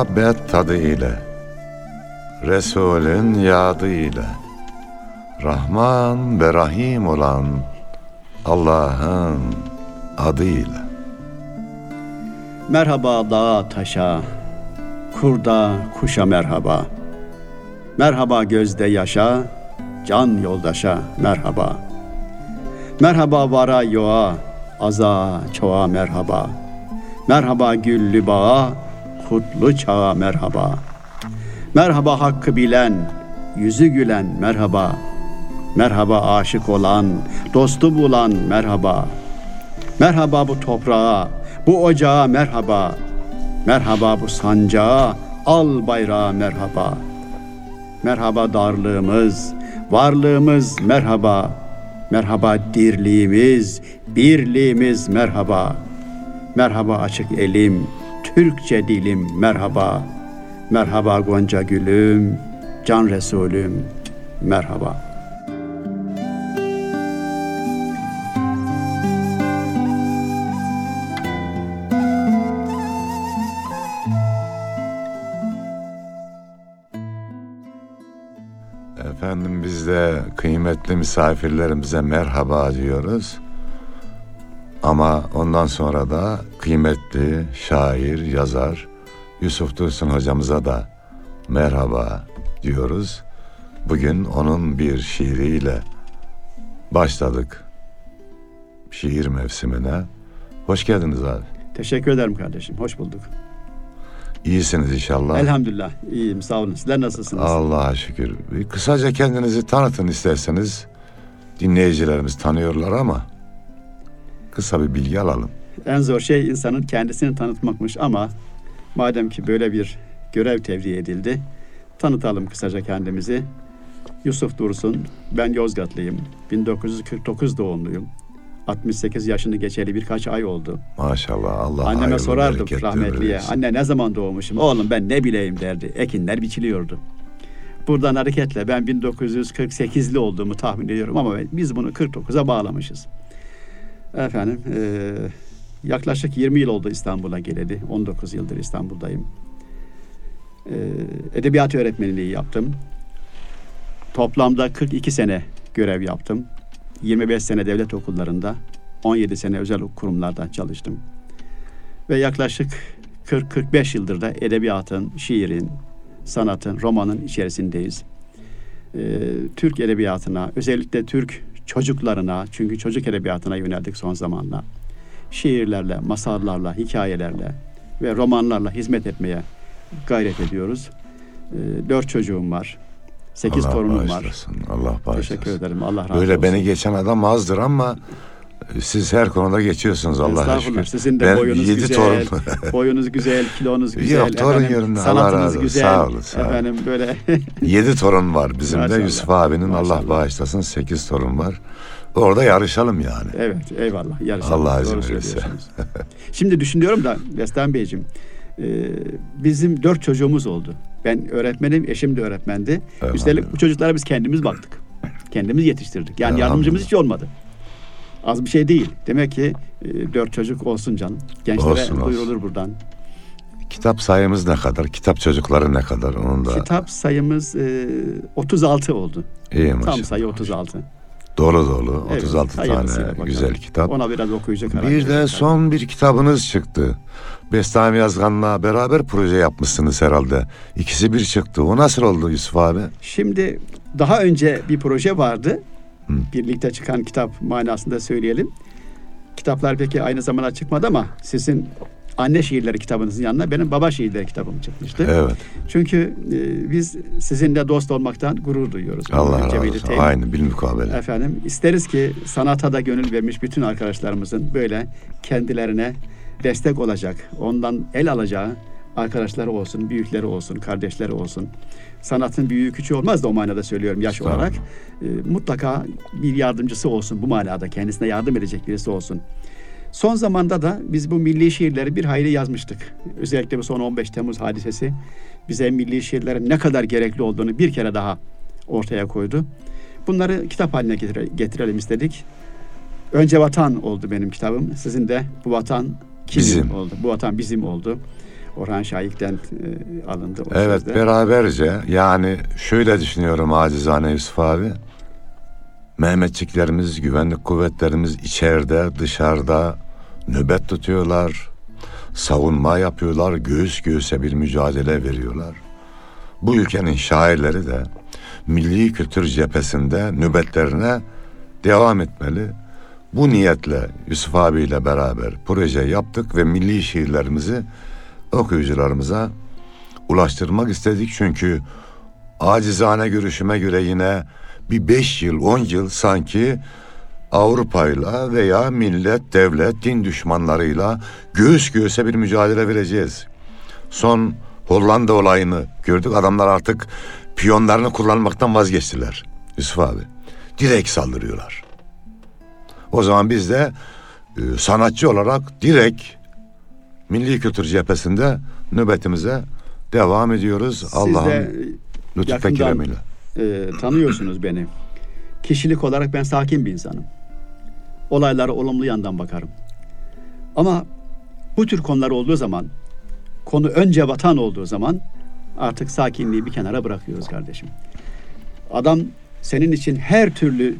muhabbet tadı ile, Resulün yadı ile, Rahman ve Rahim olan Allah'ın adıyla. Merhaba dağa taşa, kurda kuşa merhaba. Merhaba gözde yaşa, can yoldaşa merhaba. Merhaba vara yoğa, aza çoğa merhaba. Merhaba güllü bağa, kutlu çağa merhaba. Merhaba hakkı bilen, yüzü gülen merhaba. Merhaba aşık olan, dostu bulan merhaba. Merhaba bu toprağa, bu ocağa merhaba. Merhaba bu sancağa, al bayrağı merhaba. Merhaba darlığımız, varlığımız merhaba. Merhaba dirliğimiz, birliğimiz merhaba. Merhaba açık elim, Türkçe dilim merhaba. Merhaba Gonca gülüm, can Resulüm merhaba. Efendim biz de kıymetli misafirlerimize merhaba diyoruz. Ama ondan sonra da kıymetli şair, yazar Yusuf Dursun hocamıza da merhaba diyoruz. Bugün onun bir şiiriyle başladık şiir mevsimine. Hoş geldiniz abi. Teşekkür ederim kardeşim. Hoş bulduk. İyisiniz inşallah. Elhamdülillah. iyiyim. Sağ olun. Sizler nasılsınız? Allah'a şükür. Bir kısaca kendinizi tanıtın isterseniz. Dinleyicilerimiz tanıyorlar ama kısa bir bilgi alalım. En zor şey insanın kendisini tanıtmakmış ama madem ki böyle bir görev tevdi edildi, tanıtalım kısaca kendimizi. Yusuf Dursun, ben Yozgatlıyım. 1949 doğumluyum. 68 yaşını geçeli birkaç ay oldu. Maşallah Allah Anneme sorardım rahmetliye. versin. Anne ne zaman doğmuşum? Oğlum ben ne bileyim derdi. Ekinler biçiliyordu. Buradan hareketle ben 1948'li olduğumu tahmin ediyorum ama biz bunu 49'a bağlamışız. Efendim eee, yaklaşık 20 yıl oldu İstanbul'a geleli. 19 yıldır İstanbul'dayım. Eee, edebiyat öğretmenliği yaptım. Toplamda 42 sene görev yaptım. 25 sene devlet okullarında, 17 sene özel kurumlarda çalıştım. Ve yaklaşık 40-45 yıldır da edebiyatın, şiirin, sanatın, romanın içerisindeyiz. Ee, Türk edebiyatına, özellikle Türk çocuklarına, çünkü çocuk edebiyatına yöneldik son zamanla. Şiirlerle, masallarla, hikayelerle ve romanlarla hizmet etmeye gayret ediyoruz. Ee, dört çocuğum var. Sekiz Allah torunum var. Allah bağışlasın. Teşekkür ederim. Allah razı Böyle olsun. beni geçen adam azdır ama e, siz her konuda geçiyorsunuz Allah'a Estağfurullah. şükür. Sizin de Ben boyunuz yedi güzel, torun. boyunuz güzel, kilonuz güzel. Yok, torun yönünde Allah razı olsun. güzel. Sağ olun, sağ olun. Efendim böyle Yedi torun var bizim de Maşallah, Yusuf abinin Allah maşallah. bağışlasın sekiz torun var. Orada yarışalım yani. evet eyvallah. Yarışalım. Allah izin verirse. Şimdi düşünüyorum da Destan Beyciğim e, bizim dört çocuğumuz oldu. Ben öğretmenim, eşim de öğretmendi. Elhamdülillah. Üstelik bu çocuklara biz kendimiz baktık. Kendimiz yetiştirdik. Yani yardımcımız hiç olmadı. Az bir şey değil. Demek ki e, dört çocuk olsun canım. Gençlere Olsun, olsun. duyurulur buradan. Kitap sayımız ne kadar? Kitap çocukları ne kadar? Onun da Kitap sayımız e, 36 oldu. iyi maşallah. Tam sayı 36. Dolu dolu. Evet, 36 hayırlısıyla tane güzel kitap. Ona biraz okuyucu karar Bir de son bir kitabınız çıktı. Bestami Yazgan'la beraber proje yapmışsınız herhalde. İkisi bir çıktı. O nasıl oldu Yusuf abi? Şimdi daha önce bir proje vardı. Hı. Birlikte çıkan kitap manasında söyleyelim. Kitaplar peki aynı zamanda çıkmadı ama sizin anne şiirleri kitabınızın yanına benim baba şiirleri kitabım çıkmıştı. Evet. Çünkü e, biz sizinle dost olmaktan gurur duyuyoruz. Allah razı olsun. Teyin. Aynı bilmukabele. Efendim isteriz ki sanata da gönül vermiş bütün arkadaşlarımızın böyle kendilerine destek olacak, ondan el alacağı arkadaşları olsun, büyükleri olsun, kardeşleri olsun. Sanatın büyüğü küçüğü olmaz da o manada söylüyorum yaş olarak. E, mutlaka bir yardımcısı olsun bu manada kendisine yardım edecek birisi olsun. Son zamanda da biz bu milli şiirleri bir hayli yazmıştık. Özellikle bu son 15 Temmuz hadisesi bize milli şiirlerin ne kadar gerekli olduğunu bir kere daha ortaya koydu. Bunları kitap haline getire- getirelim istedik. Önce vatan oldu benim kitabım. Sizin de bu vatan kim Bizim. oldu. Bu vatan bizim oldu. Orhan Şahik'ten e, alındı. O Evet sözde. beraberce yani şöyle düşünüyorum acizane Yusuf abi. Mehmetçiklerimiz, güvenlik kuvvetlerimiz içeride, dışarıda nöbet tutuyorlar. Savunma yapıyorlar, göğüs göğüse bir mücadele veriyorlar. Bu ülkenin şairleri de milli kültür cephesinde nöbetlerine devam etmeli. Bu niyetle Yusuf abiyle beraber proje yaptık ve milli şiirlerimizi okuyucularımıza ulaştırmak istedik. Çünkü acizane görüşüme göre yine bir beş yıl, on yıl sanki Avrupa'yla veya millet, devlet, din düşmanlarıyla göğüs göğüse bir mücadele vereceğiz. Son Hollanda olayını gördük. Adamlar artık piyonlarını kullanmaktan vazgeçtiler. Yusuf abi. Direkt saldırıyorlar. O zaman biz de e, sanatçı olarak direkt milli kültür cephesinde nöbetimize devam ediyoruz. Allah'ın lütfu ve keremiyle. e, tanıyorsunuz beni. Kişilik olarak ben sakin bir insanım. Olaylara olumlu yandan bakarım. Ama bu tür konular olduğu zaman, konu önce vatan olduğu zaman artık sakinliği bir kenara bırakıyoruz kardeşim. Adam senin için her türlü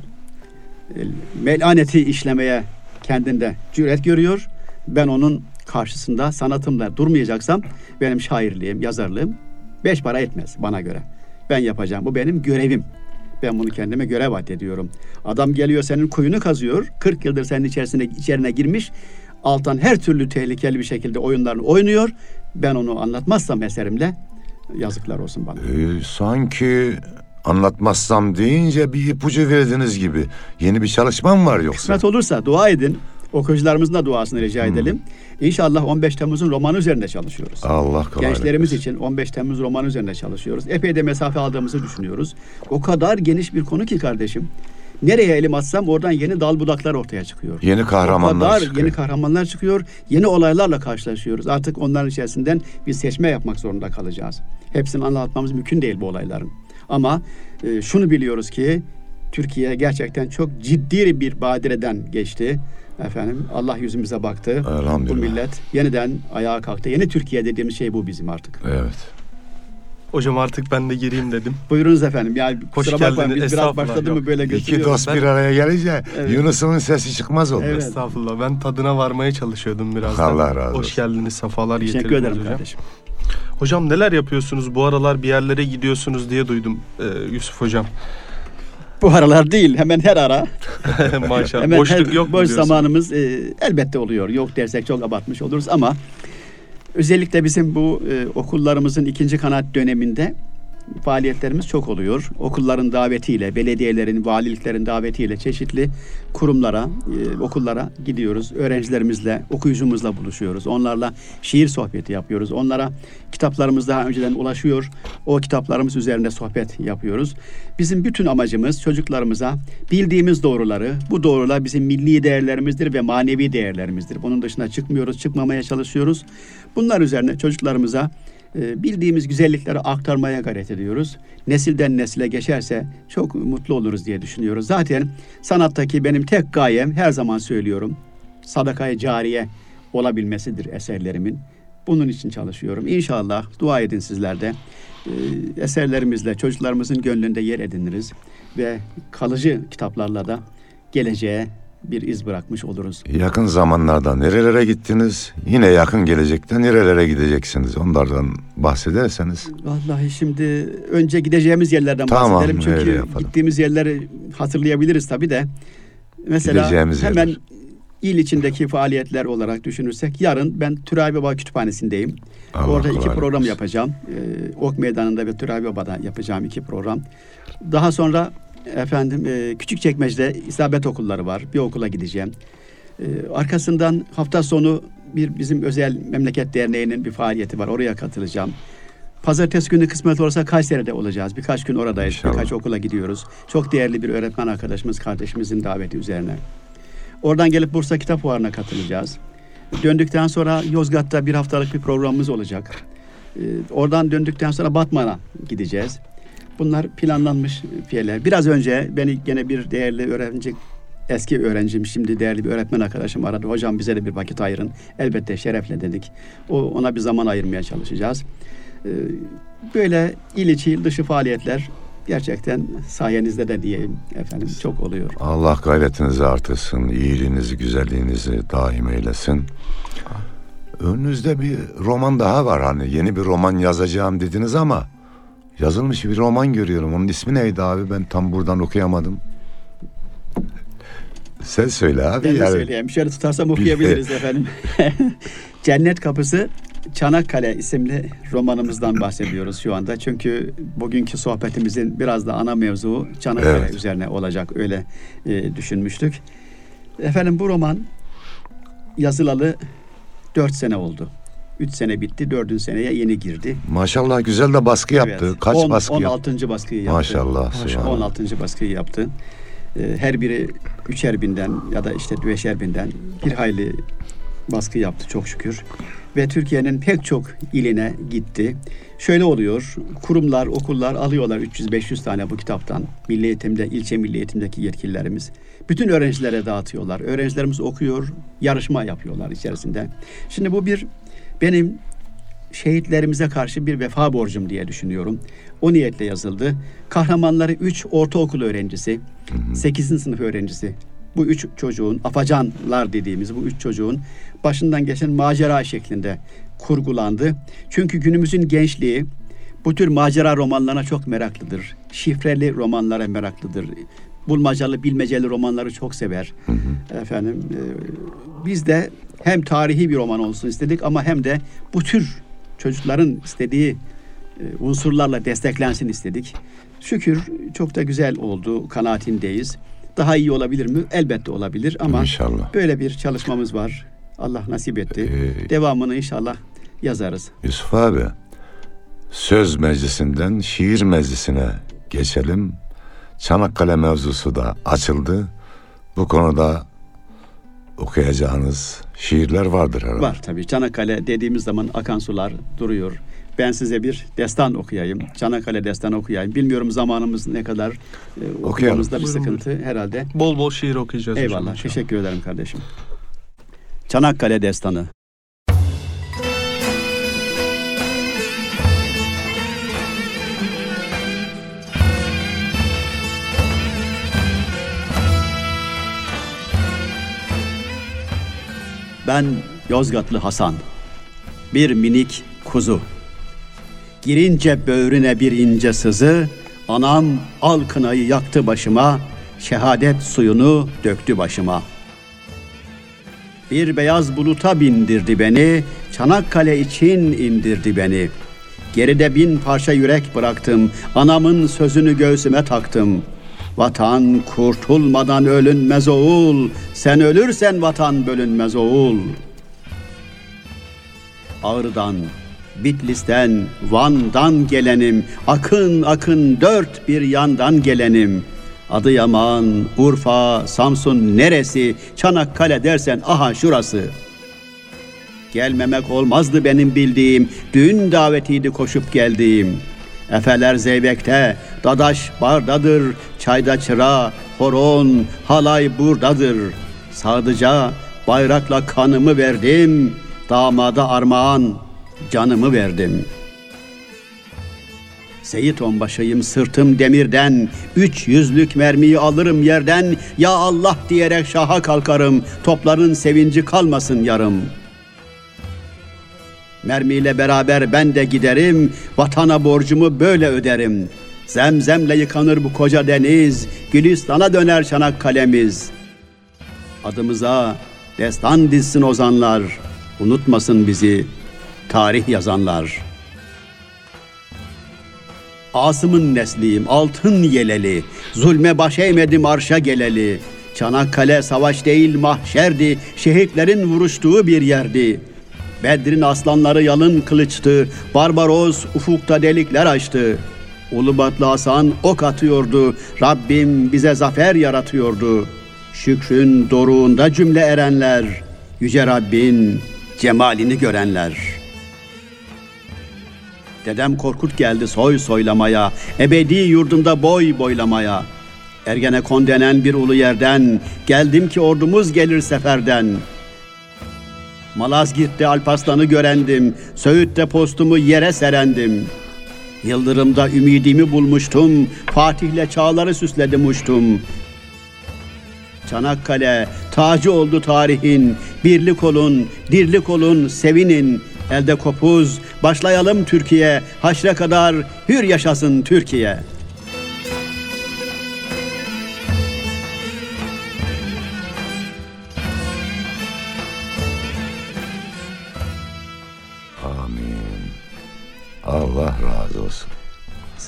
e, melaneti işlemeye kendinde cüret görüyor. Ben onun karşısında sanatımla durmayacaksam benim şairliğim, yazarlığım beş para etmez bana göre. Ben yapacağım. Bu benim görevim. Ben bunu kendime görev addediyorum. Adam geliyor senin kuyunu kazıyor. 40 yıldır senin içerisine içerine girmiş. Alttan her türlü tehlikeli bir şekilde oyunlarını oynuyor. Ben onu anlatmazsam eserimle yazıklar olsun bana. Ee, sanki anlatmazsam deyince bir ipucu verdiniz gibi. Yeni bir çalışmam var yoksa. Kısmet olursa dua edin. Okuyucularımızın da duasını rica edelim. İnşallah 15 Temmuz'un romanı üzerinde çalışıyoruz. Allah kolaylık Gençlerimiz için 15 Temmuz romanı üzerinde çalışıyoruz. Epey de mesafe aldığımızı düşünüyoruz. O kadar geniş bir konu ki kardeşim. Nereye elim atsam oradan yeni dal budaklar ortaya çıkıyor. Yeni O kahramanlar kadar çıkıyor. yeni kahramanlar çıkıyor. Yeni olaylarla karşılaşıyoruz. Artık onların içerisinden bir seçme yapmak zorunda kalacağız. Hepsini anlatmamız mümkün değil bu olayların. Ama e, şunu biliyoruz ki Türkiye gerçekten çok ciddi bir badireden geçti. Efendim Allah yüzümüze baktı. Bu millet yeniden ayağa kalktı. Yeni Türkiye dediğimiz şey bu bizim artık. Evet. Hocam artık ben de gireyim dedim. Buyurunuz efendim. Yani Hoş kusura bakmayın biz biraz başladı mı böyle İki götürüyoruz. dost Ben- bir araya gelince Evet. Yunus'un sesi çıkmaz oldu. Evet. Estağfurullah. Ben tadına varmaya çalışıyordum biraz da. Allah razı Hoş olsun. geldiniz. Safalar Teşekkür getirdiniz ederim hocam. kardeşim. Hocam neler yapıyorsunuz? Bu aralar bir yerlere gidiyorsunuz diye duydum e, Yusuf hocam. Bu aralar değil hemen her ara. Maşallah. Hemen Boşluk her- yok mu boş diyorsun? zamanımız e, elbette oluyor. Yok dersek çok abartmış oluruz ama özellikle bizim bu e, okullarımızın ikinci kanat döneminde faaliyetlerimiz çok oluyor. Okulların davetiyle, belediyelerin, valiliklerin davetiyle çeşitli kurumlara, e, okullara gidiyoruz. Öğrencilerimizle, okuyucumuzla buluşuyoruz. Onlarla şiir sohbeti yapıyoruz. Onlara kitaplarımız daha önceden ulaşıyor. O kitaplarımız üzerinde sohbet yapıyoruz. Bizim bütün amacımız çocuklarımıza bildiğimiz doğruları, bu doğrular bizim milli değerlerimizdir ve manevi değerlerimizdir. Bunun dışına çıkmıyoruz, çıkmamaya çalışıyoruz. Bunlar üzerine çocuklarımıza bildiğimiz güzellikleri aktarmaya gayret ediyoruz. Nesilden nesile geçerse çok mutlu oluruz diye düşünüyoruz. Zaten sanattaki benim tek gayem her zaman söylüyorum. Sadakaya cariye olabilmesidir eserlerimin. Bunun için çalışıyorum. İnşallah dua edin sizler de. E, eserlerimizle çocuklarımızın gönlünde yer ediniriz ve kalıcı kitaplarla da geleceğe bir iz bırakmış oluruz. Yakın zamanlarda nerelere gittiniz? Yine yakın gelecekte nerelere gideceksiniz? Onlardan bahsederseniz. Vallahi şimdi önce gideceğimiz yerlerden Tamam, bahsedelim. Çünkü gittiğimiz yerleri hatırlayabiliriz tabii de. Mesela hemen yerler. il içindeki faaliyetler olarak düşünürsek yarın ben Türavi Baba Kütüphanesi'ndeyim. Allah Orada iki program versin. yapacağım. Ee, Ok Meydanı'nda ve Türavi Baba'da yapacağım iki program. Daha sonra efendim e, Küçükçekmece'de isabet okulları var. Bir okula gideceğim. Ee, arkasından hafta sonu bir bizim özel memleket derneğinin bir faaliyeti var. Oraya katılacağım. Pazartesi günü kısmet olursa Kayseri'de olacağız. Birkaç gün oradayız. İnşallah. Birkaç okula gidiyoruz. Çok değerli bir öğretmen arkadaşımız, kardeşimizin daveti üzerine. Oradan gelip Bursa Kitap Fuarı'na katılacağız. Döndükten sonra Yozgat'ta bir haftalık bir programımız olacak. Ee, oradan döndükten sonra Batman'a gideceğiz. Bunlar planlanmış şeyler. Biraz önce beni gene bir değerli öğrenci eski öğrencim, şimdi değerli bir öğretmen arkadaşım aradı. Hocam bize de bir vakit ayırın. Elbette şerefle dedik. O, ona bir zaman ayırmaya çalışacağız. Ee, böyle il içi, il dışı faaliyetler gerçekten sayenizde de diyeyim efendim çok oluyor. Allah gayretinizi artırsın, iyiliğinizi, güzelliğinizi daim eylesin. Önünüzde bir roman daha var hani yeni bir roman yazacağım dediniz ama yazılmış bir roman görüyorum. Onun ismi neydi abi? Ben tam buradan okuyamadım. Sen söyle abi. Ben yani. söyleyeyim. Şöyle tutarsam okuyabiliriz efendim. Cennet Kapısı Çanakkale isimli romanımızdan bahsediyoruz şu anda. Çünkü bugünkü sohbetimizin biraz da ana mevzu Çanakkale Evet. üzerine olacak öyle e, düşünmüştük. Efendim bu roman yazılalı dört sene oldu. Üç sene bitti, dördüncü seneye yeni girdi. Maşallah güzel de baskı yaptı. Evet. Kaç On- baskı yaptı? 16. baskıyı yaptı. Maşallah. subhanallah. 16. baskıyı yaptı. Ee, Her biri üçer binden ya da işte beşer binden bir hayli baskı yaptı çok şükür. Ve Türkiye'nin pek çok iline gitti. Şöyle oluyor, kurumlar, okullar alıyorlar 300-500 tane bu kitaptan. Milli eğitimde, ilçe milli eğitimdeki yetkililerimiz. Bütün öğrencilere dağıtıyorlar. Öğrencilerimiz okuyor, yarışma yapıyorlar içerisinde. Şimdi bu bir benim şehitlerimize karşı bir vefa borcum diye düşünüyorum. O niyetle yazıldı. Kahramanları 3 ortaokul öğrencisi, 8. sınıf öğrencisi. Bu üç çocuğun, afacanlar dediğimiz bu üç çocuğun başından geçen macera şeklinde kurgulandı. Çünkü günümüzün gençliği bu tür macera romanlarına çok meraklıdır. Şifreli romanlara meraklıdır. Bulmacalı, bilmeceli romanları çok sever. Efendim, e, biz de hem tarihi bir roman olsun istedik ama hem de bu tür çocukların istediği e, unsurlarla desteklensin istedik. Şükür çok da güzel oldu kanaatindeyiz. Daha iyi olabilir mi? Elbette olabilir ama İnşallah. böyle bir çalışmamız var. Allah nasip etti. Ee, Devamını inşallah yazarız. Yusuf abi, söz meclisinden şiir meclisine geçelim. Çanakkale mevzusu da açıldı. Bu konuda okuyacağınız şiirler vardır herhalde. Var tabii. Çanakkale dediğimiz zaman akan sular duruyor. Ben size bir destan okuyayım. Çanakkale destanı okuyayım. Bilmiyorum zamanımız ne kadar. E, okumamızda bir sıkıntı herhalde. Bol bol şiir okuyacağız Eyvallah. Teşekkür ederim kardeşim. Çanakkale Destanı. Ben Yozgatlı Hasan. Bir minik kuzu. Girince böğrüne bir ince sızı, anam al kınayı yaktı başıma, şehadet suyunu döktü başıma. Bir beyaz buluta bindirdi beni, Çanakkale için indirdi beni. Geride bin parça yürek bıraktım, anamın sözünü göğsüme taktım. Vatan kurtulmadan ölünmez oğul, sen ölürsen vatan bölünmez oğul.'' Ağrı'dan, Bitlis'ten, Van'dan gelenim, akın akın dört bir yandan gelenim. Adıyaman, Urfa, Samsun neresi, Çanakkale dersen aha şurası. Gelmemek olmazdı benim bildiğim, düğün davetiydi koşup geldiğim. Efeler zeybekte, dadaş bardadır, çayda çıra, horon, halay buradadır. Sadıca bayrakla kanımı verdim, damada armağan canımı verdim. Seyit onbaşıyım sırtım demirden, üç yüzlük mermiyi alırım yerden, ya Allah diyerek şaha kalkarım, topların sevinci kalmasın yarım.'' Mermiyle beraber ben de giderim, vatana borcumu böyle öderim. Zemzemle yıkanır bu koca deniz, Gülistan'a döner Çanakkale'miz. Adımıza destan dizsin ozanlar, unutmasın bizi tarih yazanlar. Asım'ın nesliyim, altın yeleli, zulme baş eğmedim arşa geleli. Çanakkale savaş değil mahşerdi, şehitlerin vuruştuğu bir yerdi. Bedrin aslanları yalın kılıçtı, Barbaros ufukta delikler açtı. Ulubatlı Hasan ok atıyordu, Rabbim bize zafer yaratıyordu. Şükrün doruğunda cümle erenler, Yüce Rabbin cemalini görenler. Dedem Korkut geldi soy soylamaya, ebedi yurdumda boy boylamaya. Ergenekon denen bir ulu yerden, geldim ki ordumuz gelir seferden. Malazgirt'te Alparslan'ı görendim, Söğüt'te postumu yere serendim. Yıldırım'da ümidimi bulmuştum, Fatih'le çağları süsledim uçtum. Çanakkale tacı oldu tarihin. Birlik olun, dirlik olun, sevinin. Elde kopuz, başlayalım Türkiye. Haşre kadar hür yaşasın Türkiye.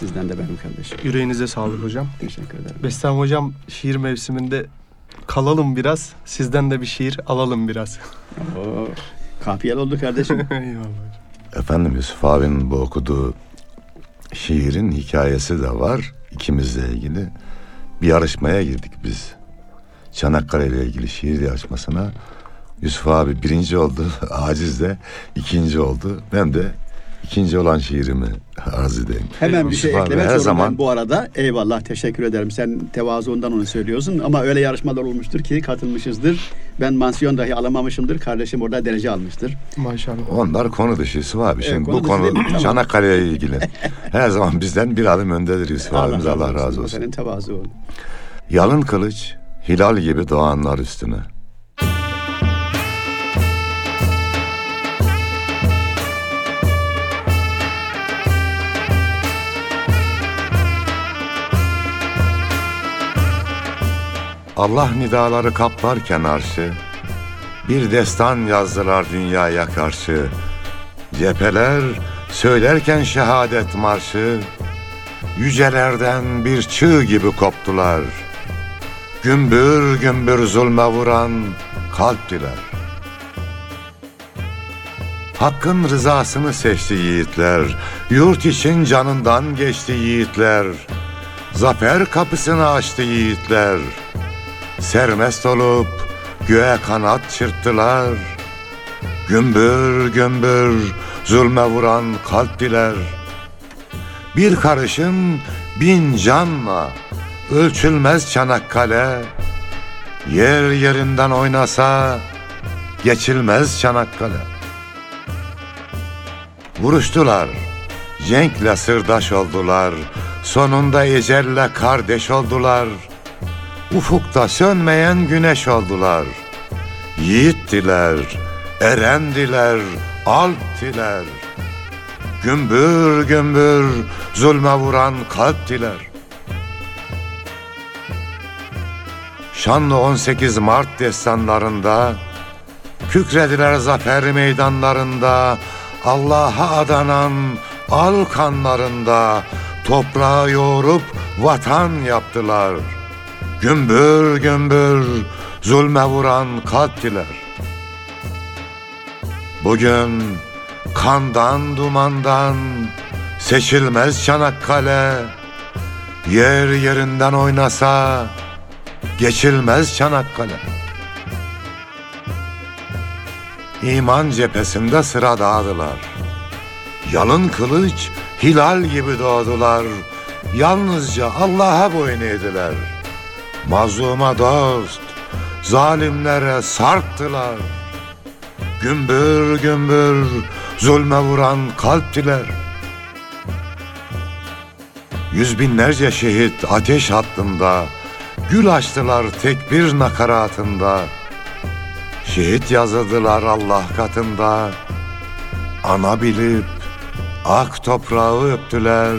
Sizden de benim kardeşim. Yüreğinize sağlık hocam. Teşekkür ederim. Bestem hocam şiir mevsiminde kalalım biraz. Sizden de bir şiir alalım biraz. Oo, kafiyel oldu kardeşim. Eyvallah. Efendim Yusuf abinin bu okuduğu şiirin hikayesi de var ikimizle ilgili. Bir yarışmaya girdik biz. Çanakkale ile ilgili şiir yarışmasına. Yusuf abi birinci oldu, Aciz de ikinci oldu. Ben de ikinci olan şiirimi arz edeyim. Hemen bir şey eklemek her zorundayım zaman bu arada. Eyvallah teşekkür ederim. Sen tevazuundan onu söylüyorsun ama öyle yarışmalar olmuştur ki katılmışızdır. Ben mansiyon dahi alamamışımdır. Kardeşim orada derece almıştır. Maşallah. onlar konu dışı Yusuf abi. Evet, Şimdi konu bu dışı konu değil mi? Tamam. Çanakkale ile ilgili. her zaman bizden bir adım öndedir Yusuf abimiz Allah razı olsun. Senin tevazuun. Yalın kılıç hilal gibi doğanlar üstüne. Allah nidaları kaplarken arşı, bir destan yazdılar dünyaya karşı. Cepheler söylerken şehadet marşı, yücelerden bir çığ gibi koptular. Gümbür gümbür zulme vuran kalptiler. Hakkın rızasını seçti yiğitler, yurt için canından geçti yiğitler. Zafer kapısını açtı yiğitler. Sermest olup göğe kanat çırptılar. Gümbür gümbür zulme vuran kalptiler. Bir karışım bin canla ölçülmez Çanakkale. Yer yerinden oynasa geçilmez Çanakkale. Vuruştular, cenkle sırdaş oldular. Sonunda ecelle kardeş oldular. Ufukta sönmeyen güneş oldular. Yiğittiler, erendiler, alptiler. Gümbür gümbür zulme vuran kalptiler. Şanlı 18 Mart destanlarında Kükrediler zafer meydanlarında Allah'a adanan al kanlarında Toprağı yoğurup vatan yaptılar Gümbür gümbür zulme vuran kalptiler Bugün kandan dumandan seçilmez Çanakkale. Yer yerinden oynasa geçilmez Çanakkale. İman cephesinde sıra dağdılar Yalın kılıç hilal gibi doğdular. Yalnızca Allah'a boyun eğdiler Mazluma dost Zalimlere sarktılar Gümbür gümbür zulme vuran kalptiler. Yüz binlerce şehit ateş hattında, gül açtılar tekbir nakaratında. Şehit yazıldılar Allah katında, ana bilip ak toprağı öptüler.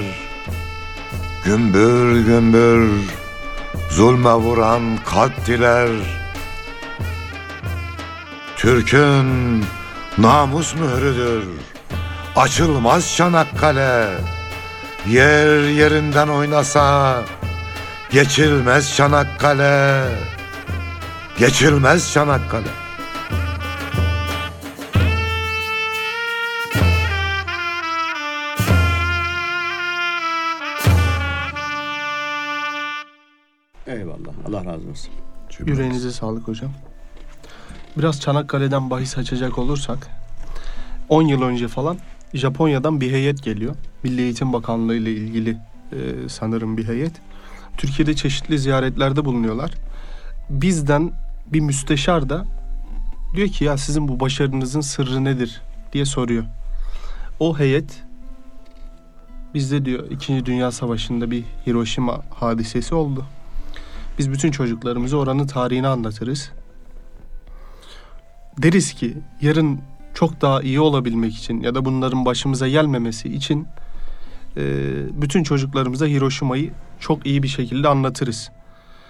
Gümbür gümbür zulme vuran kalptiler. Türk'ün namus mührüdür. Açılmaz Çanakkale. Yer yerinden oynasa geçilmez Çanakkale. Geçilmez Çanakkale. Allah razı olsun. Yüreğinize sağlık hocam. Biraz Çanakkale'den bahis açacak olursak 10 yıl önce falan Japonya'dan bir heyet geliyor. Milli Eğitim Bakanlığı ile ilgili e, sanırım bir heyet. Türkiye'de çeşitli ziyaretlerde bulunuyorlar. Bizden bir müsteşar da diyor ki ya sizin bu başarınızın sırrı nedir diye soruyor. O heyet bizde diyor 2. Dünya Savaşı'nda bir Hiroşima hadisesi oldu. Biz bütün çocuklarımıza oranın tarihini anlatırız. Deriz ki yarın çok daha iyi olabilmek için ya da bunların başımıza gelmemesi için e, bütün çocuklarımıza Hiroşima'yı çok iyi bir şekilde anlatırız.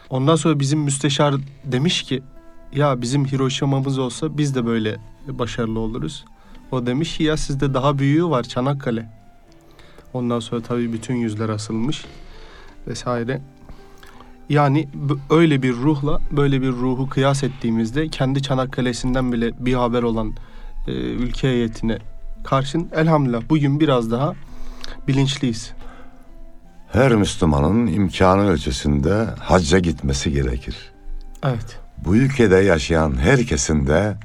Ondan sonra bizim müsteşar demiş ki ya bizim Hiroşima'mız olsa biz de böyle başarılı oluruz. O demiş ki ya sizde daha büyüğü var Çanakkale. Ondan sonra tabii bütün yüzler asılmış vesaire. Yani öyle bir ruhla böyle bir ruhu kıyas ettiğimizde kendi Çanakkale'sinden bile bir haber olan e, ülke heyetine karşın elhamdülillah bugün biraz daha bilinçliyiz. Her Müslümanın imkanı ölçüsünde hacca gitmesi gerekir. Evet. Bu ülkede yaşayan herkesin de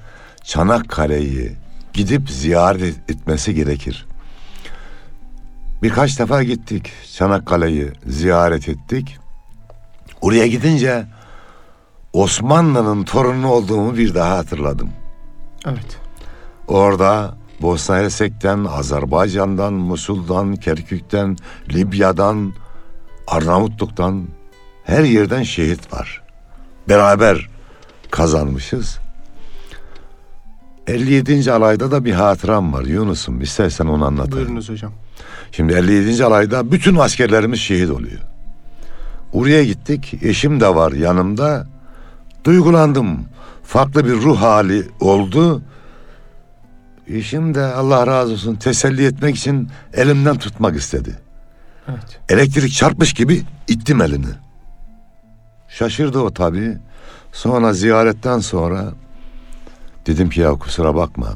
Çanakkale'yi gidip ziyaret etmesi gerekir. Birkaç defa gittik. Çanakkale'yi ziyaret ettik. Oraya gidince Osmanlı'nın torunu olduğumu bir daha hatırladım. Evet. Orada Bosna Hersek'ten, Azerbaycan'dan, Musul'dan, Kerkük'ten, Libya'dan, Arnavutluk'tan her yerden şehit var. Beraber kazanmışız. 57. alayda da bir hatıram var Yunus'um. İstersen onu anlatayım. Buyurunuz hocam. Şimdi 57. alayda bütün askerlerimiz şehit oluyor. Oraya gittik. Eşim de var yanımda. Duygulandım. Farklı bir ruh hali oldu. Eşim de Allah razı olsun teselli etmek için elimden tutmak istedi. Evet. Elektrik çarpmış gibi ittim elini. Şaşırdı o tabii. Sonra ziyaretten sonra dedim ki ya kusura bakma.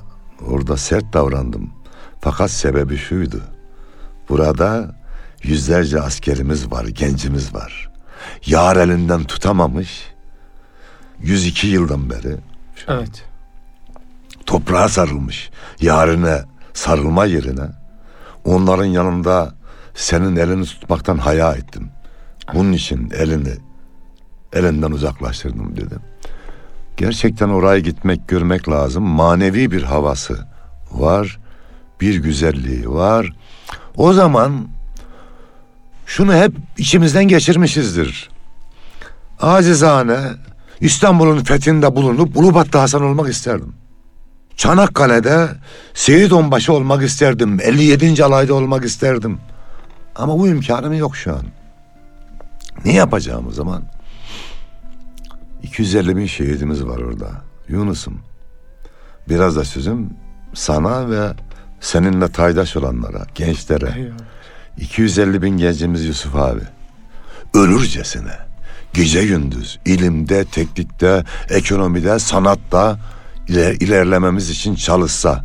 Orada sert davrandım. Fakat sebebi şuydu. Burada yüzlerce askerimiz var, gencimiz var. Yar elinden tutamamış. 102 yıldan beri Evet. toprağa sarılmış. Yarine sarılma yerine onların yanında senin elini tutmaktan haya ettim. Bunun için elini elinden uzaklaştırdım dedim. Gerçekten oraya gitmek, görmek lazım. Manevi bir havası var. Bir güzelliği var. O zaman şunu hep içimizden geçirmişizdir. Acizane İstanbul'un fethinde bulunup Ulubat'ta Hasan olmak isterdim. Çanakkale'de Seyit Onbaşı olmak isterdim. 57. alayda olmak isterdim. Ama bu imkanım yok şu an. Ne yapacağım o zaman? 250 bin şehidimiz var orada. Yunus'um. Biraz da sözüm sana ve seninle taydaş olanlara, gençlere. Eyvallah. 250 bin gencimiz Yusuf abi. Ölürcesine. Gece gündüz ilimde, teknikte, ekonomide, sanatta iler- ilerlememiz için çalışsa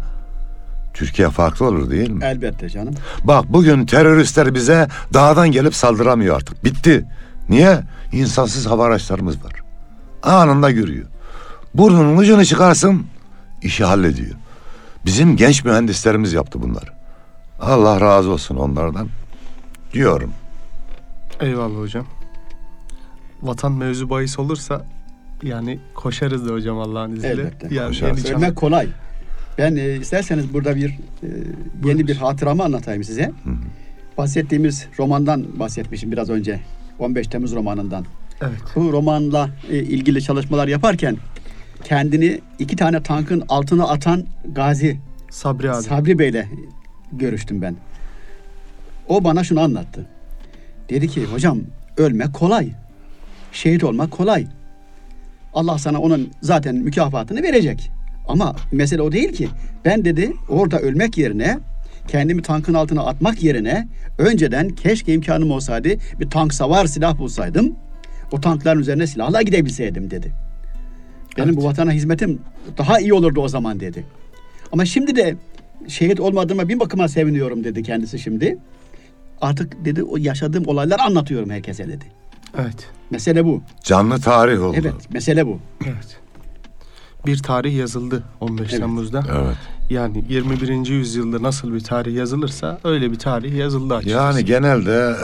Türkiye farklı olur değil mi? Elbette canım. Bak bugün teröristler bize dağdan gelip saldıramıyor artık. Bitti. Niye? İnsansız hava araçlarımız var. Anında görüyor. Burnunun ucunu çıkarsın işi hallediyor. Bizim genç mühendislerimiz yaptı bunları. Allah razı olsun onlardan diyorum. Eyvallah hocam. Vatan mevzu bahis olursa yani koşarız da hocam Allah'ın izniyle. Elbette. Yani Koşarız. yeni Ölmek kolay. Ben e, isterseniz burada bir e, yeni bir hatıramı anlatayım size. Bahsettiğimiz romandan bahsetmişim biraz önce. 15 Temmuz romanından. Evet. Bu romanla e, ilgili çalışmalar yaparken kendini iki tane tankın altına atan Gazi Sabri abi. Sabri Bey'le görüştüm ben. O bana şunu anlattı. Dedi ki hocam ölmek kolay. Şehit olmak kolay. Allah sana onun zaten mükafatını verecek. Ama mesele o değil ki. Ben dedi orada ölmek yerine kendimi tankın altına atmak yerine önceden keşke imkanım olsaydı bir tank savar silah bulsaydım. O tankların üzerine silahla gidebilseydim dedi. Benim Evet. bu vatana hizmetim daha iyi olurdu o zaman dedi. Ama şimdi de şehit olmadığıma bir bakıma seviniyorum dedi kendisi şimdi. Artık dedi o yaşadığım olayları anlatıyorum herkese dedi. Evet. Mesele bu. Canlı tarih oldu. Evet, mesele bu. Evet. Bir tarih yazıldı 15 Evet. Temmuz'da. Evet. Yani 21. yüzyılda nasıl bir tarih yazılırsa öyle bir tarih yazıldı açıkçası. Yani genelde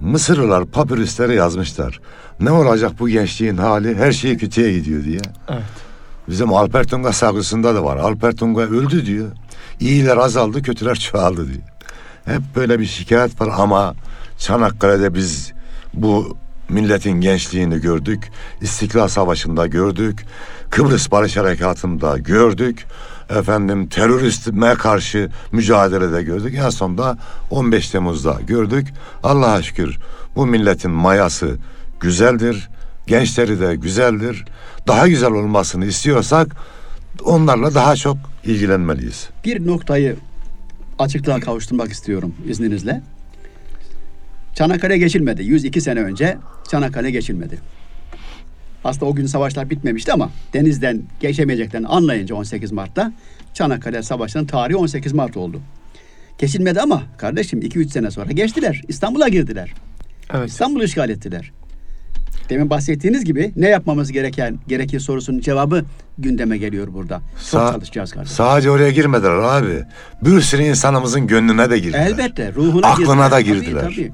Mısırlılar papirüslere yazmışlar. Ne olacak bu gençliğin hali? Her şey kötüye gidiyor diye. Evet. Bizim Alper Tunga saygısında da var. Alper Tunga öldü diyor. İyiler azaldı, kötüler çoğaldı diyor. Hep böyle bir şikayet var ama Çanakkale'de biz bu milletin gençliğini gördük. İstiklal Savaşı'nda gördük. Kıbrıs Barış Harekatı'nda gördük. Efendim teröristime karşı mücadelede gördük. En sonunda 15 Temmuz'da gördük. Allah'a şükür bu milletin mayası güzeldir. Gençleri de güzeldir. Daha güzel olmasını istiyorsak onlarla daha çok ilgilenmeliyiz. Bir noktayı açıklığa kavuşturmak istiyorum izninizle. Çanakkale geçilmedi. 102 sene önce Çanakkale geçilmedi. Aslında o gün savaşlar bitmemişti ama denizden geçemeyeceklerini anlayınca 18 Mart'ta Çanakkale Savaşı'nın tarihi 18 Mart oldu. Geçilmedi ama kardeşim 2-3 sene sonra geçtiler. İstanbul'a girdiler. Evet. İstanbul'u işgal ettiler. Demin bahsettiğiniz gibi ne yapmamız gereken gerekir sorusunun cevabı gündeme geliyor burada. Çok Sa- çalışacağız kardeşim. Sadece oraya girmediler abi. Bir sürü insanımızın gönlüne de girdiler. Elbette ruhuna Aklına da Tabii, girdiler. tabii.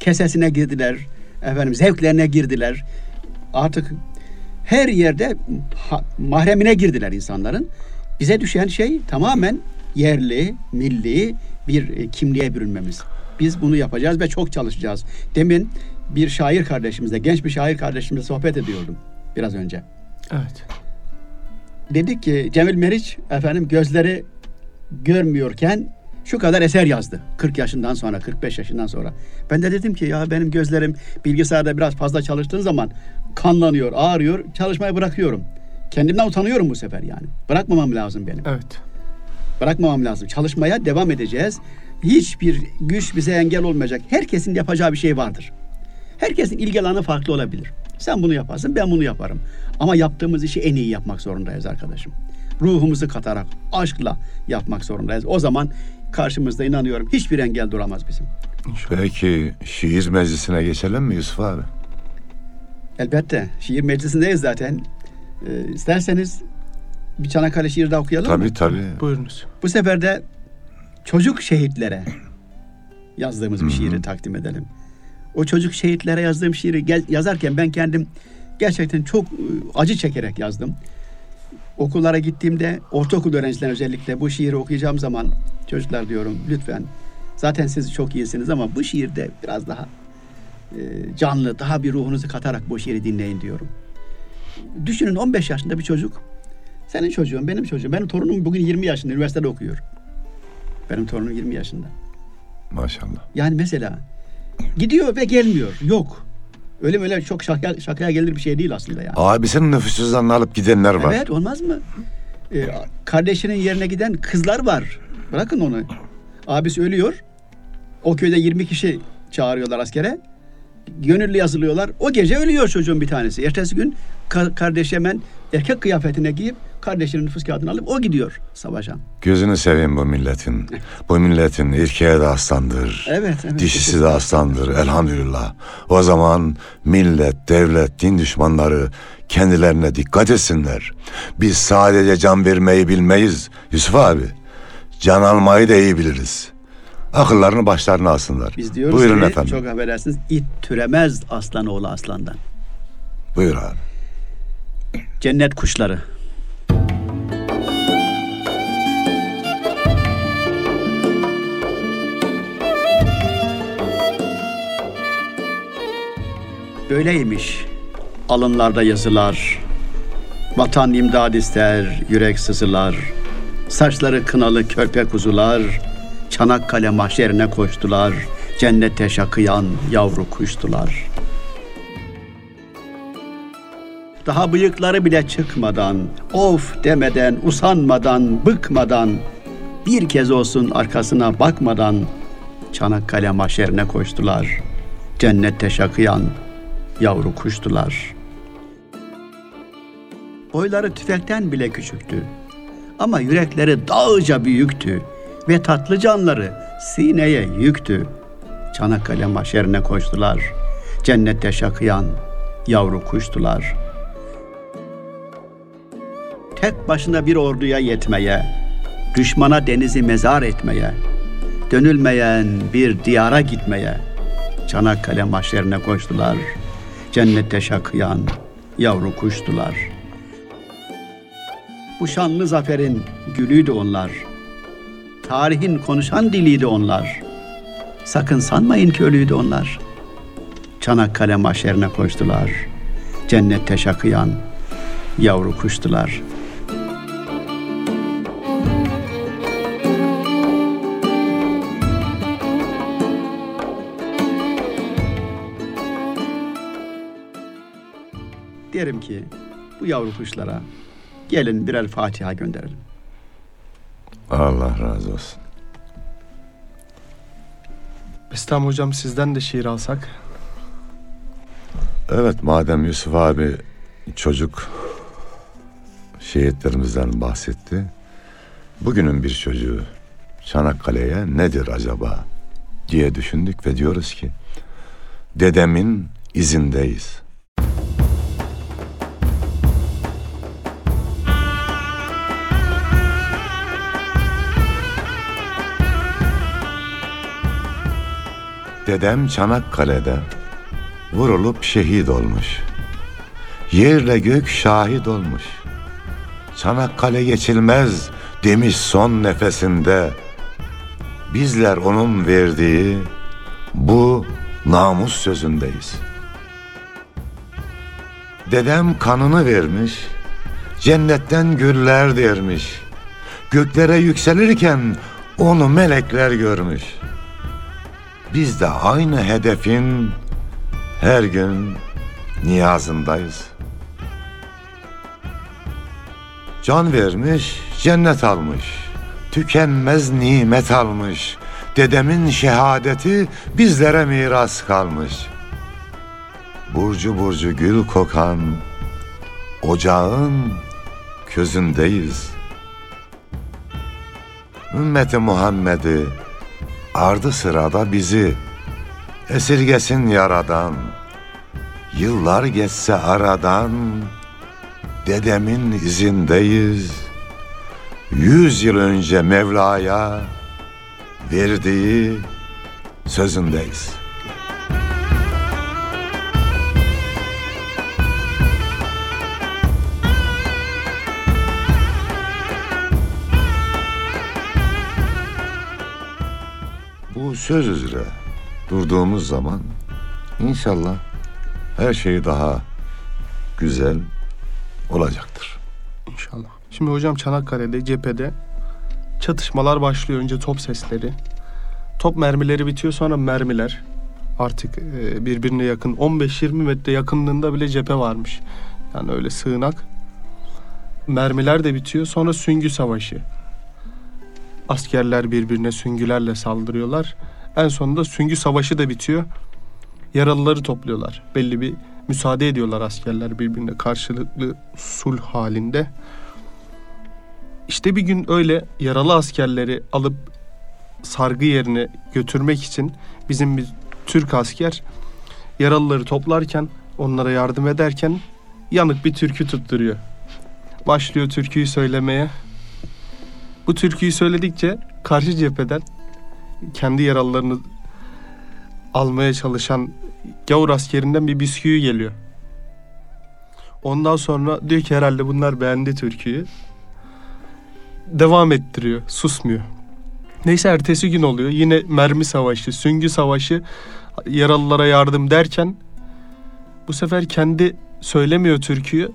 Kesesine girdiler. Efendim zevklerine girdiler. Artık her yerde ha- mahremine girdiler insanların. Bize düşen şey tamamen yerli, milli bir e, kimliğe bürünmemiz. Biz bunu yapacağız ve çok çalışacağız. Demin bir şair kardeşimizle, genç bir şair kardeşimizle sohbet ediyordum biraz önce. Evet. Dedik ki Cemil Meriç efendim gözleri görmüyorken şu kadar eser yazdı. 40 yaşından sonra, 45 yaşından sonra. Ben de dedim ki ya benim gözlerim bilgisayarda biraz fazla çalıştığın zaman kanlanıyor, ağrıyor, çalışmayı bırakıyorum. Kendimden utanıyorum bu sefer yani. Bırakmamam lazım benim. Evet. Bırakmamam lazım. Çalışmaya devam edeceğiz. Hiçbir güç bize engel olmayacak. Herkesin yapacağı bir şey vardır. Herkesin ilgi alanı farklı olabilir. Sen bunu yaparsın, ben bunu yaparım. Ama yaptığımız işi en iyi yapmak zorundayız arkadaşım. Ruhumuzu katarak, aşkla yapmak zorundayız. O zaman karşımızda inanıyorum hiçbir engel duramaz bizim. Peki şiir meclisine geçelim mi Yusuf abi? Elbette şiir meclisindeyiz zaten. Ee, isterseniz bir Çanakkale şiiri daha okuyalım mı? Tabii tabii. Buyurunuz. Bu sefer de çocuk şehitlere yazdığımız bir şiiri takdim edelim. O çocuk şehitlere yazdığım şiiri gel- yazarken ben kendim gerçekten çok e, acı çekerek yazdım. Okullara gittiğimde ortaokul öğrencilerine özellikle bu şiiri okuyacağım zaman çocuklar diyorum lütfen zaten siz çok iyisiniz ama bu şiirde biraz daha e, canlı, daha bir ruhunuzu katarak bu şiiri dinleyin diyorum. Düşünün 15 yaşında bir çocuk senin çocuğun, benim çocuğum. Benim torunum bugün 20 yaşında, üniversitede okuyor. Benim torunum 20 yaşında. Maşallah. Yani mesela gidiyor ve gelmiyor. Yok. Öyle öyle çok şaka, şakaya gelir bir şey değil aslında yani. Abisinin nüfus cüzdanını alıp gidenler var. Evet olmaz mı? Ee, kardeşinin yerine giden kızlar var. Bırakın onu. Abisi ölüyor. O köyde 20 kişi çağırıyorlar askere. Gönüllü yazılıyorlar. O gece ölüyor çocuğun bir tanesi. Ertesi gün ka- kardeş hemen erkek kıyafetine giyip kardeşinin nüfus kağıdını alıp o gidiyor savaşa. Gözünü seveyim bu milletin. Bu milletin erkeğe de aslandır. Evet, evet. Dişisi de aslandır elhamdülillah. O zaman millet, devlet, din düşmanları kendilerine dikkat etsinler. Biz sadece can vermeyi bilmeyiz Yusuf abi. Can almayı da iyi biliriz. Akıllarını başlarına alsınlar. Biz diyoruz Buyurun ki efendim. çok affedersiniz it türemez aslan oğlu aslandan. Buyur abi. Cennet kuşları. Böyleymiş alınlarda yazılar. Vatan imdad ister, yürek sızılar. Saçları kınalı körpe kuzular. Çanakkale mahşerine koştular. Cennete şakıyan yavru kuştular.'' Daha bıyıkları bile çıkmadan, of demeden, usanmadan, bıkmadan, bir kez olsun arkasına bakmadan Çanakkale mahşerine koştular. Cennette şakıyan yavru kuştular. Boyları tüfekten bile küçüktü. Ama yürekleri dağıca büyüktü ve tatlı canları sineye yüktü. Çanakkale mahşerine koştular. Cennette şakıyan yavru kuştular.'' tek başına bir orduya yetmeye, düşmana denizi mezar etmeye, dönülmeyen bir diyara gitmeye, Çanakkale mahşerine koştular. Cennette şakıyan yavru kuştular. Bu şanlı zaferin gülüydü onlar. Tarihin konuşan diliydi onlar. Sakın sanmayın ki ölüydü onlar. Çanakkale mahşerine koştular. Cennette şakıyan yavru kuştular. Derim ki bu yavru kuşlara gelin birer Fatiha gönderelim. Allah razı olsun. Bestam hocam sizden de şiir alsak. Evet madem Yusuf abi çocuk şehitlerimizden bahsetti. Bugünün bir çocuğu Çanakkale'ye nedir acaba diye düşündük ve diyoruz ki dedemin izindeyiz. Dedem Çanakkale'de vurulup şehit olmuş. Yerle gök şahit olmuş. Çanakkale geçilmez demiş son nefesinde. Bizler onun verdiği bu namus sözündeyiz. Dedem kanını vermiş, cennetten güller dermiş. Göklere yükselirken onu melekler görmüş. Biz de aynı hedefin her gün niyazındayız. Can vermiş, cennet almış. Tükenmez nimet almış. Dedemin şehadeti bizlere miras kalmış. Burcu burcu gül kokan ocağın közündeyiz. Ümmeti Muhammed'i ardı sırada bizi esirgesin yaradan. Yıllar geçse aradan dedemin izindeyiz. Yüz yıl önce Mevla'ya verdiği sözündeyiz. Söz üzere durduğumuz zaman inşallah her şey daha güzel olacaktır. İnşallah. Şimdi hocam Çanakkale'de cephede çatışmalar başlıyor. Önce top sesleri. Top mermileri bitiyor sonra mermiler. Artık e, birbirine yakın 15-20 metre yakınlığında bile cephe varmış. Yani öyle sığınak. Mermiler de bitiyor. Sonra süngü savaşı. Askerler birbirine süngülerle saldırıyorlar. En sonunda süngü savaşı da bitiyor. Yaralıları topluyorlar. Belli bir müsaade ediyorlar askerler birbirine karşılıklı sulh halinde. İşte bir gün öyle yaralı askerleri alıp sargı yerine götürmek için bizim bir Türk asker yaralıları toplarken onlara yardım ederken yanık bir türkü tutturuyor. Başlıyor türküyü söylemeye. Bu türküyü söyledikçe karşı cepheden kendi yaralılarını almaya çalışan gavur askerinden bir bisküvi geliyor. Ondan sonra diyor ki herhalde bunlar beğendi türküyü. Devam ettiriyor, susmuyor. Neyse ertesi gün oluyor. Yine mermi savaşı, süngü savaşı, yaralılara yardım derken bu sefer kendi söylemiyor türküyü.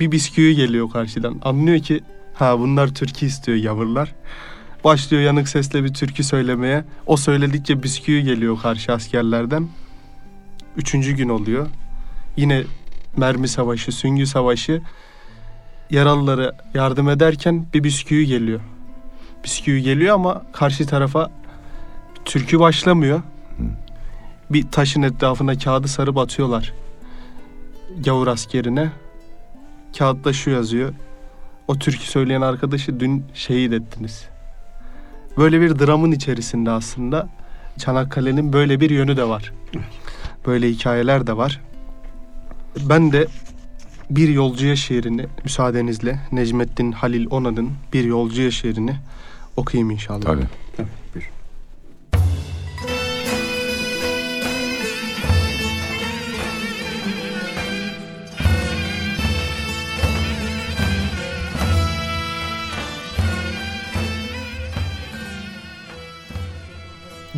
Bir bisküvi geliyor karşıdan. Anlıyor ki ha bunlar türkü istiyor yavrular. Başlıyor yanık sesle bir türkü söylemeye. O söyledikçe bisküvi geliyor karşı askerlerden. Üçüncü gün oluyor. Yine mermi savaşı, süngü savaşı. Yaralılara yardım ederken bir bisküvi geliyor. Bisküvi geliyor ama karşı tarafa türkü başlamıyor. Bir taşın etrafına kağıdı sarıp atıyorlar. Gavur askerine. Kağıtta şu yazıyor. O türkü söyleyen arkadaşı dün şehit ettiniz. Böyle bir dramın içerisinde aslında Çanakkale'nin böyle bir yönü de var. Böyle hikayeler de var. Ben de bir yolcuya şiirini müsaadenizle Necmettin Halil Onan'ın bir yolcuya şiirini okuyayım inşallah. Tabii. Tabii, buyur.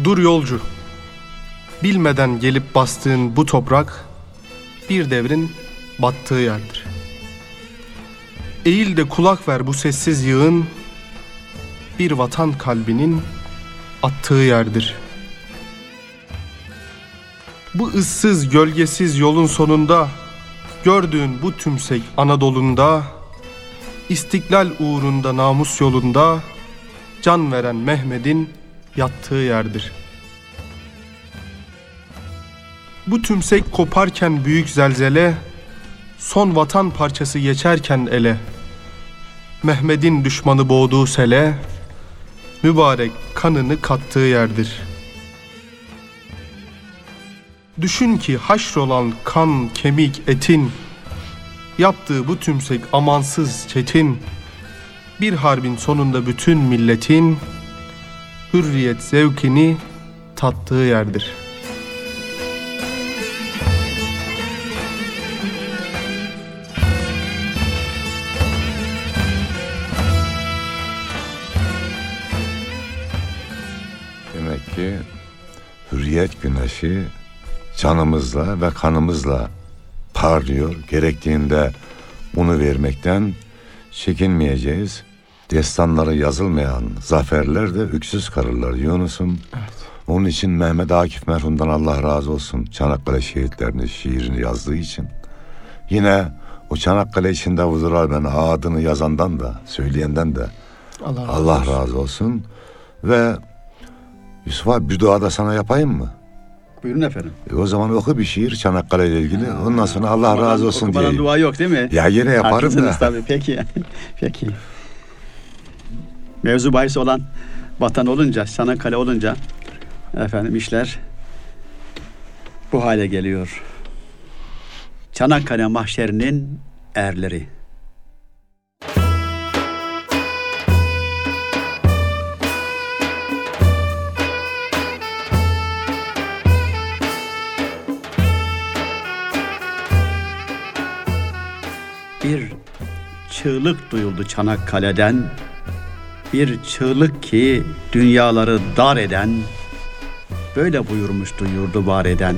Dur yolcu. Bilmeden gelip bastığın bu toprak bir devrin battığı yerdir. Eğil de kulak ver bu sessiz yığın bir vatan kalbinin attığı yerdir. Bu ıssız gölgesiz yolun sonunda gördüğün bu tümsek Anadolu'nda İstiklal uğrunda namus yolunda can veren Mehmet'in yattığı yerdir. Bu tümsek koparken büyük zelzele, son vatan parçası geçerken ele, Mehmet'in düşmanı boğduğu sele, mübarek kanını kattığı yerdir. Düşün ki haşrolan kan, kemik, etin, yaptığı bu tümsek amansız çetin, bir harbin sonunda bütün milletin hürriyet zevkini tattığı yerdir. Demek ki hürriyet güneşi canımızla ve kanımızla parlıyor. Gerektiğinde bunu vermekten çekinmeyeceğiz. Destanları yazılmayan zaferler de üksüz kalırlar Yunus'um. Onun için Mehmet Akif merhumdan Allah razı olsun Çanakkale şehitlerini şiirini yazdığı için. Yine o Çanakkale içinde vuzular ben adını yazandan da söyleyenden de Allah razı Allah olsun. razı olsun. Ve Yusuf abi bir dua da sana yapayım mı? Buyurun efendim. E o zaman oku bir şiir Çanakkale ile ilgili. Ondan sonra Allah Okumadan- razı olsun okumadan diye. dua yok değil mi? Ya yine yaparım Haklısınız da. tabii. Peki. Peki. Mevzu bahis olan vatan olunca, Çanakkale olunca efendim işler bu hale geliyor. Çanakkale mahşerinin erleri. Bir çığlık duyuldu Çanakkale'den. Bir çığlık ki dünyaları dar eden, böyle buyurmuştu yurdu var eden.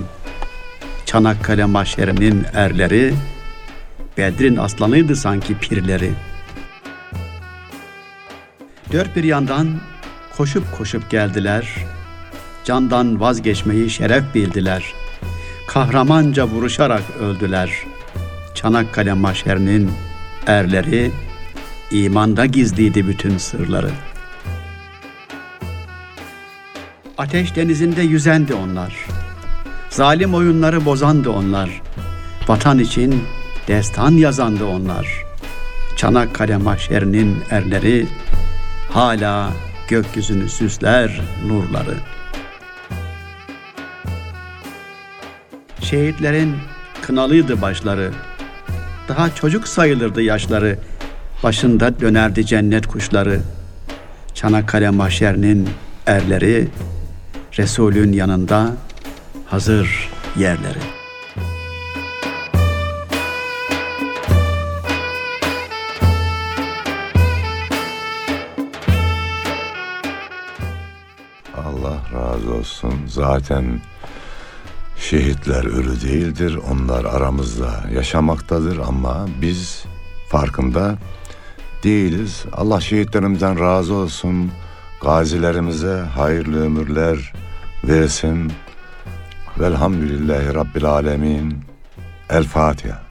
Çanakkale mahşerinin erleri, Bedrin aslanıydı sanki pirleri. Dört bir yandan koşup koşup geldiler. Candan vazgeçmeyi şeref bildiler. Kahramanca vuruşarak öldüler. Çanakkale mahşerinin erleri imanda gizliydi bütün sırları. Ateş denizinde yüzendi onlar. Zalim oyunları bozandı onlar. Vatan için destan yazandı onlar. Çanakkale mahşerinin erleri hala gökyüzünü süsler nurları. Şehitlerin kınalıydı başları. Daha çocuk sayılırdı yaşları. Başında dönerdi cennet kuşları. Çanakkale mahşerinin erleri Resulün yanında hazır yerleri. Allah razı olsun. Zaten şehitler ölü değildir. Onlar aramızda yaşamaktadır ama biz farkında değiliz. Allah şehitlerimizden razı olsun. Gazilerimize hayırlı ömürler versin. Velhamdülillahi Rabbil Alemin. El Fatiha.